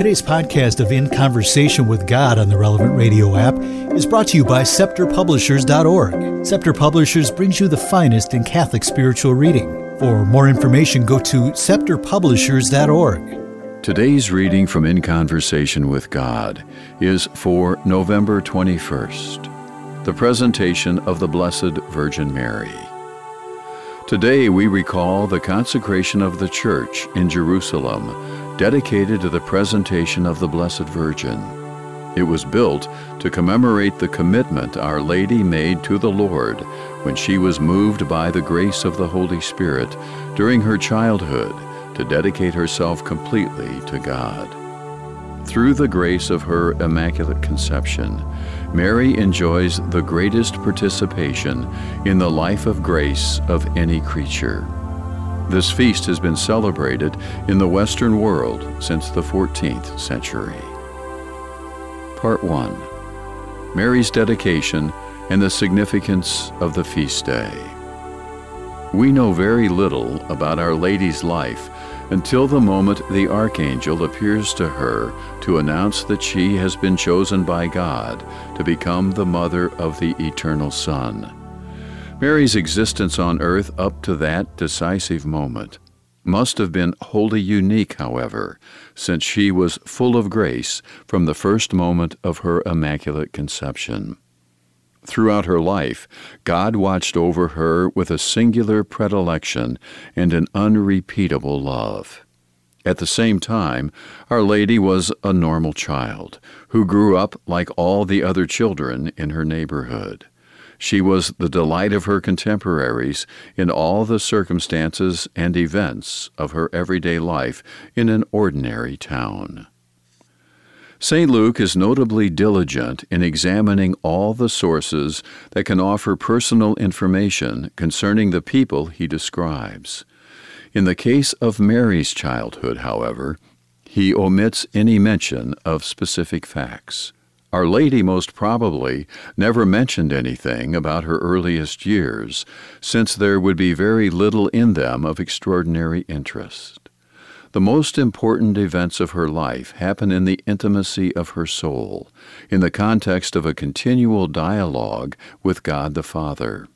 Today's podcast of In Conversation with God on the Relevant Radio app is brought to you by ScepterPublishers.org. Scepter Publishers brings you the finest in Catholic spiritual reading. For more information, go to ScepterPublishers.org. Today's reading from In Conversation with God is for November 21st, the presentation of the Blessed Virgin Mary. Today we recall the consecration of the Church in Jerusalem, dedicated to the presentation of the Blessed Virgin. It was built to commemorate the commitment Our Lady made to the Lord when she was moved by the grace of the Holy Spirit during her childhood to dedicate herself completely to God. Through the grace of her Immaculate Conception, Mary enjoys the greatest participation in the life of grace of any creature. This feast has been celebrated in the Western world since the 14th century. Part 1 Mary's dedication and the significance of the feast day. We know very little about Our Lady's life until the moment the archangel appears to her to announce that she has been chosen by God to become the mother of the eternal Son. Mary's existence on earth up to that decisive moment must have been wholly unique, however, since she was full of grace from the first moment of her immaculate conception. Throughout her life, God watched over her with a singular predilection and an unrepeatable love. At the same time, Our Lady was a normal child who grew up like all the other children in her neighborhood. She was the delight of her contemporaries in all the circumstances and events of her everyday life in an ordinary town. St. Luke is notably diligent in examining all the sources that can offer personal information concerning the people he describes. In the case of Mary's childhood, however, he omits any mention of specific facts. Our Lady most probably never mentioned anything about her earliest years, since there would be very little in them of extraordinary interest. The most important events of her life happen in the intimacy of her soul, in the context of a continual dialogue with God the Father.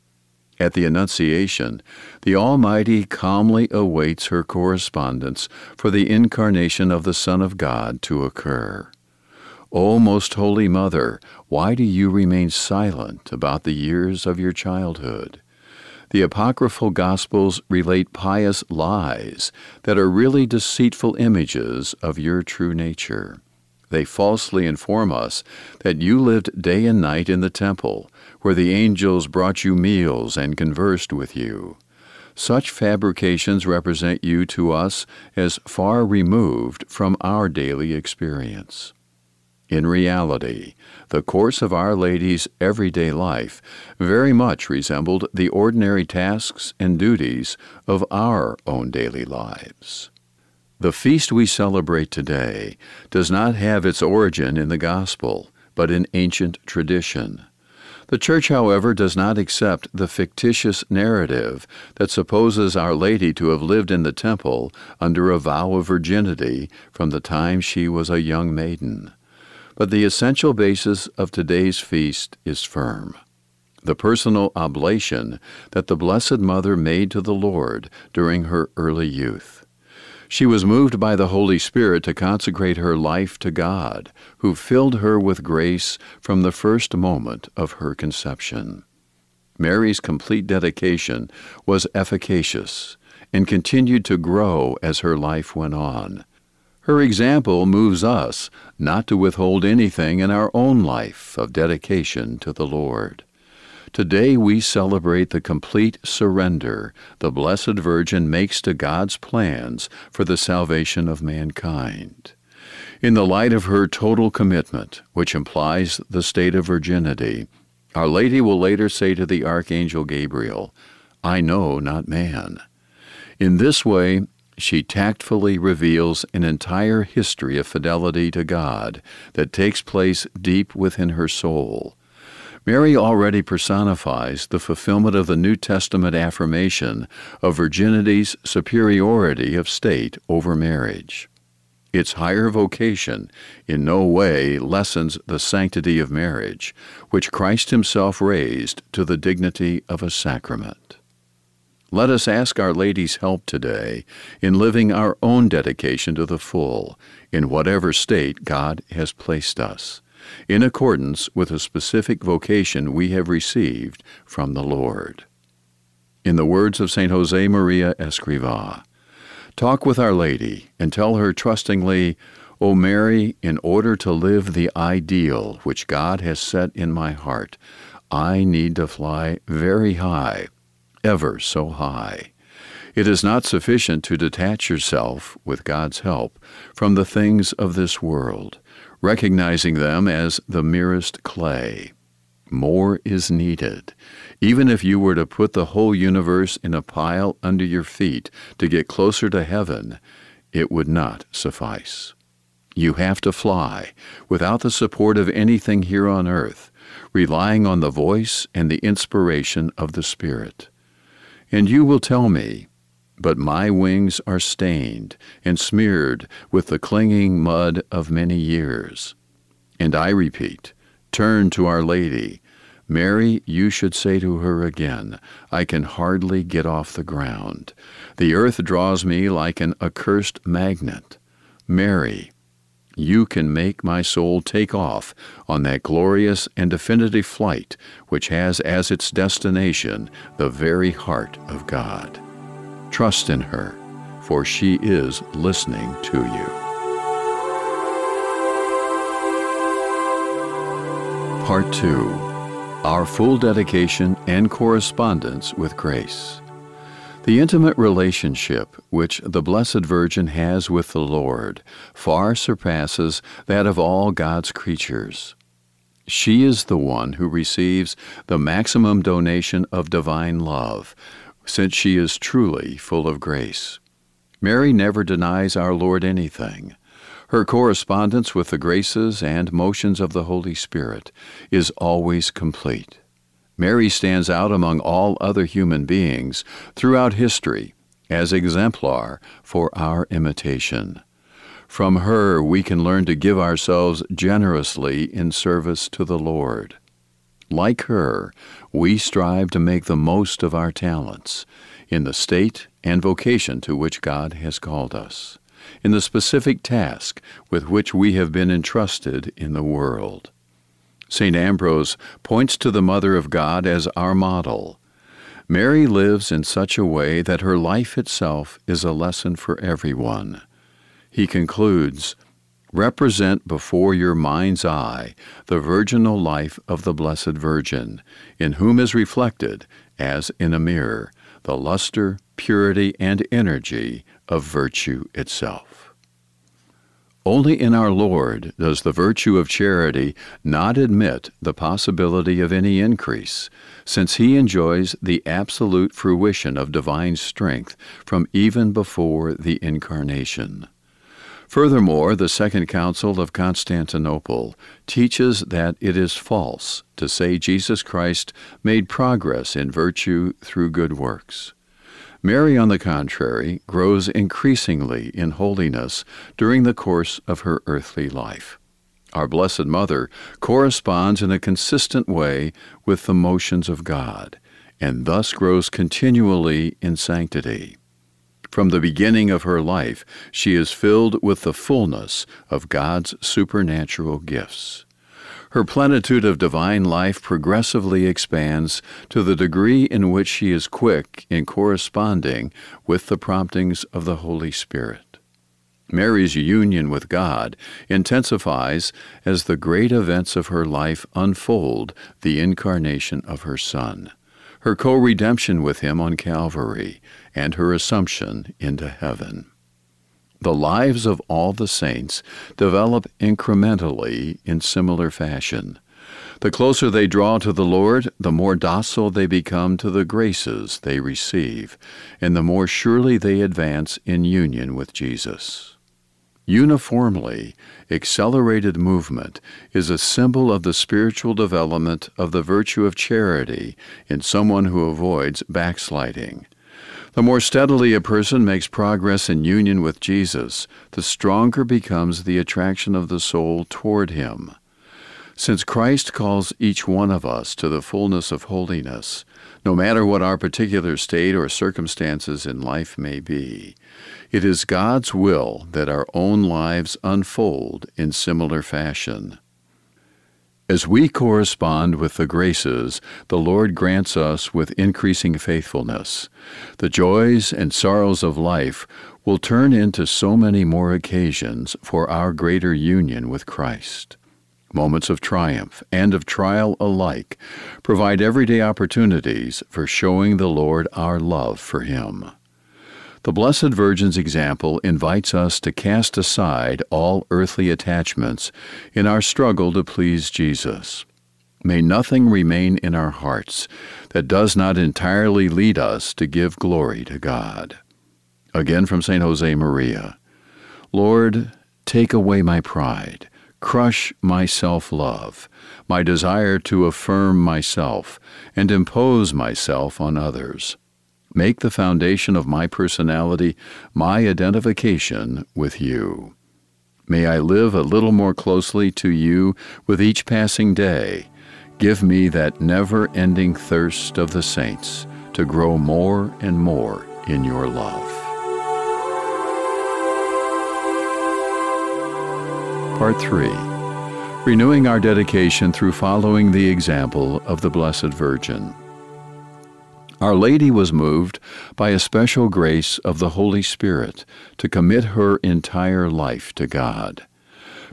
At the Annunciation, the Almighty calmly awaits her correspondence for the incarnation of the Son of God to occur. O most Holy Mother, why do you remain silent about the years of your childhood? The apocryphal Gospels relate pious lies that are really deceitful images of your true nature. They falsely inform us that you lived day and night in the temple, where the angels brought you meals and conversed with you. Such fabrications represent you to us as far removed from our daily experience. In reality, the course of Our Lady's everyday life very much resembled the ordinary tasks and duties of our own daily lives. The feast we celebrate today does not have its origin in the Gospel, but in ancient tradition. The Church, however, does not accept the fictitious narrative that supposes Our Lady to have lived in the temple under a vow of virginity from the time she was a young maiden. But the essential basis of today's feast is firm. The personal oblation that the Blessed Mother made to the Lord during her early youth. She was moved by the Holy Spirit to consecrate her life to God, who filled her with grace from the first moment of her conception. Mary's complete dedication was efficacious and continued to grow as her life went on. Her example moves us not to withhold anything in our own life of dedication to the Lord. Today we celebrate the complete surrender the Blessed Virgin makes to God's plans for the salvation of mankind. In the light of her total commitment, which implies the state of virginity, Our Lady will later say to the Archangel Gabriel, I know not man. In this way, she tactfully reveals an entire history of fidelity to God that takes place deep within her soul. Mary already personifies the fulfillment of the New Testament affirmation of virginity's superiority of state over marriage. its higher vocation in no way lessens the sanctity of marriage, which Christ Himself raised to the dignity of a sacrament. Let us ask Our Lady's help today in living our own dedication to the full, in whatever state God has placed us, in accordance with a specific vocation we have received from the Lord. In the words of St. Jose Maria Escrivá, Talk with Our Lady and tell her trustingly, O Mary, in order to live the ideal which God has set in my heart, I need to fly very high, ever so high. It is not sufficient to detach yourself, with God's help, from the things of this world, recognizing them as the merest clay. More is needed. Even if you were to put the whole universe in a pile under your feet to get closer to heaven, it would not suffice. You have to fly without the support of anything here on earth, relying on the voice and the inspiration of the Spirit. And you will tell me, but my wings are stained and smeared with the clinging mud of many years. And I repeat, turn to Our Lady Mary, you should say to her again, I can hardly get off the ground. The earth draws me like an accursed magnet. Mary, you can make my soul take off on that glorious and definitive flight which has as its destination the very heart of God. Trust in her, for she is listening to you. Part 2 our full dedication and correspondence with grace. The intimate relationship which the Blessed Virgin has with the Lord far surpasses that of all God's creatures. She is the one who receives the maximum donation of divine love, since she is truly full of grace. Mary never denies our Lord anything. Her correspondence with the graces and motions of the Holy Spirit is always complete. Mary stands out among all other human beings throughout history as exemplar for our imitation. From her we can learn to give ourselves generously in service to the Lord. Like her, we strive to make the most of our talents in the state and vocation to which God has called us in the specific task with which we have been entrusted in the world. St. Ambrose points to the Mother of God as our model. Mary lives in such a way that her life itself is a lesson for everyone. He concludes, Represent before your mind's eye the virginal life of the Blessed Virgin, in whom is reflected, as in a mirror, the luster, purity, and energy of virtue itself. Only in our Lord does the virtue of charity not admit the possibility of any increase, since He enjoys the absolute fruition of divine strength from even before the Incarnation. Furthermore, the Second Council of Constantinople teaches that it is false to say Jesus Christ made progress in virtue through good works. Mary, on the contrary, grows increasingly in holiness during the course of her earthly life. Our Blessed Mother corresponds in a consistent way with the motions of God, and thus grows continually in sanctity. From the beginning of her life, she is filled with the fullness of God's supernatural gifts her plenitude of divine life progressively expands to the degree in which she is quick in corresponding with the promptings of the Holy Spirit. Mary's union with God intensifies as the great events of her life unfold the incarnation of her Son, her co redemption with Him on Calvary, and her assumption into heaven. The lives of all the saints develop incrementally in similar fashion. The closer they draw to the Lord, the more docile they become to the graces they receive, and the more surely they advance in union with Jesus. Uniformly, accelerated movement is a symbol of the spiritual development of the virtue of charity in someone who avoids backsliding The more steadily a person makes progress in union with Jesus, the stronger becomes the attraction of the soul toward him. Since Christ calls each one of us to the fullness of holiness, no matter what our particular state or circumstances in life may be, it is God's will that our own lives unfold in similar fashion. As we correspond with the graces the Lord grants us with increasing faithfulness, the joys and sorrows of life will turn into so many more occasions for our greater union with Christ. Moments of triumph and of trial alike provide everyday opportunities for showing the Lord our love for Him. The Blessed Virgin's example invites us to cast aside all earthly attachments in our struggle to please Jesus. May nothing remain in our hearts that does not entirely lead us to give glory to God. Again from St. Jose Maria Lord, take away my pride, crush my self love, my desire to affirm myself, and impose myself on others. Make the foundation of my personality my identification with you. May I live a little more closely to you with each passing day. Give me that never ending thirst of the saints to grow more and more in your love. Part 3 Renewing our dedication through following the example of the Blessed Virgin. Our Lady was moved by a special grace of the Holy Spirit to commit her entire life to God.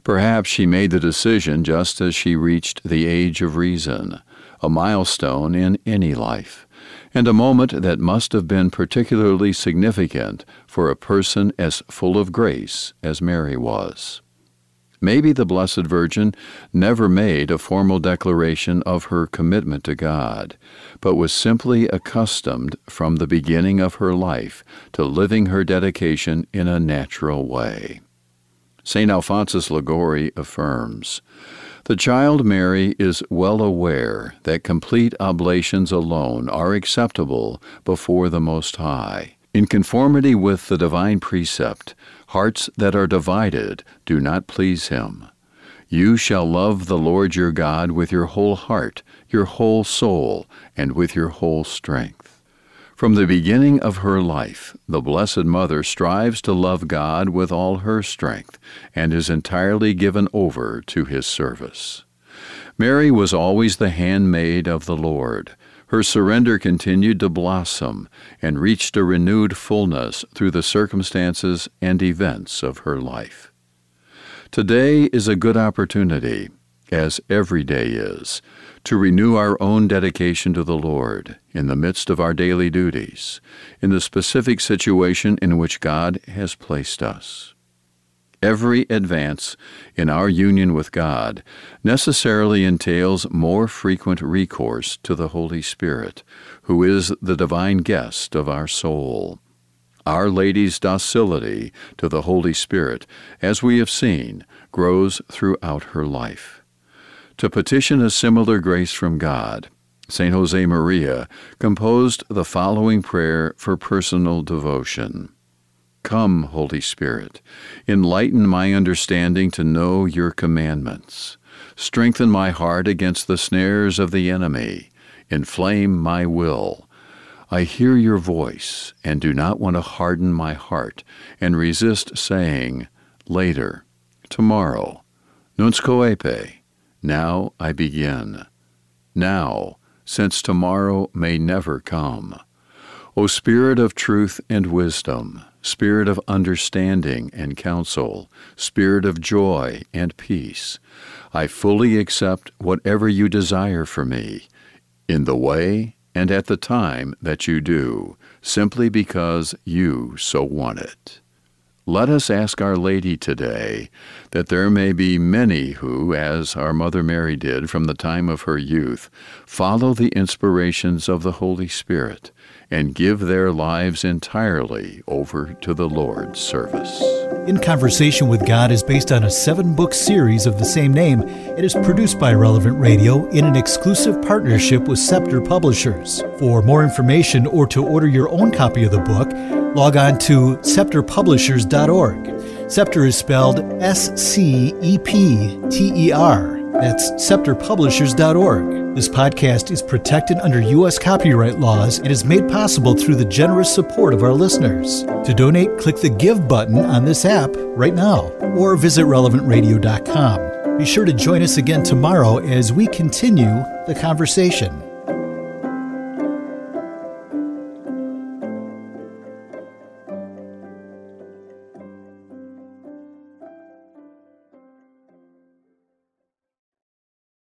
Perhaps she made the decision just as she reached the age of reason, a milestone in any life, and a moment that must have been particularly significant for a person as full of grace as Mary was. Maybe the Blessed Virgin never made a formal declaration of her commitment to God, but was simply accustomed from the beginning of her life to living her dedication in a natural way. St. Alphonsus Liguori affirms The child Mary is well aware that complete oblations alone are acceptable before the Most High. In conformity with the divine precept, Hearts that are divided do not please him. You shall love the Lord your God with your whole heart, your whole soul, and with your whole strength. From the beginning of her life, the Blessed Mother strives to love God with all her strength and is entirely given over to his service. Mary was always the handmaid of the Lord her surrender continued to blossom and reached a renewed fullness through the circumstances and events of her life. Today is a good opportunity, as every day is, to renew our own dedication to the Lord in the midst of our daily duties, in the specific situation in which God has placed us. Every advance in our union with God necessarily entails more frequent recourse to the Holy Spirit, who is the divine guest of our soul. Our Lady's docility to the Holy Spirit, as we have seen, grows throughout her life. To petition a similar grace from God, St. Jose Maria composed the following prayer for personal devotion. Come, Holy Spirit, enlighten my understanding to know your commandments. Strengthen my heart against the snares of the enemy. Inflame my will. I hear your voice and do not want to harden my heart and resist saying, later, tomorrow, nunc coepi, now I begin. Now, since tomorrow may never come. O Spirit of truth and wisdom, Spirit of understanding and counsel, Spirit of joy and peace, I fully accept whatever you desire for me, in the way and at the time that you do, simply because you so want it. Let us ask Our Lady today that there may be many who, as our Mother Mary did from the time of her youth, follow the inspirations of the Holy Spirit and give their lives entirely over to the Lord's service. In Conversation with God is based on a seven book series of the same name. It is produced by Relevant Radio in an exclusive partnership with Scepter Publishers. For more information or to order your own copy of the book, log on to scepterpublishers.org. Scepter is spelled S C E P T E R. That's scepterpublishers.org. This podcast is protected under U.S. copyright laws and is made possible through the generous support of our listeners. To donate, click the Give button on this app right now or visit relevantradio.com. Be sure to join us again tomorrow as we continue the conversation.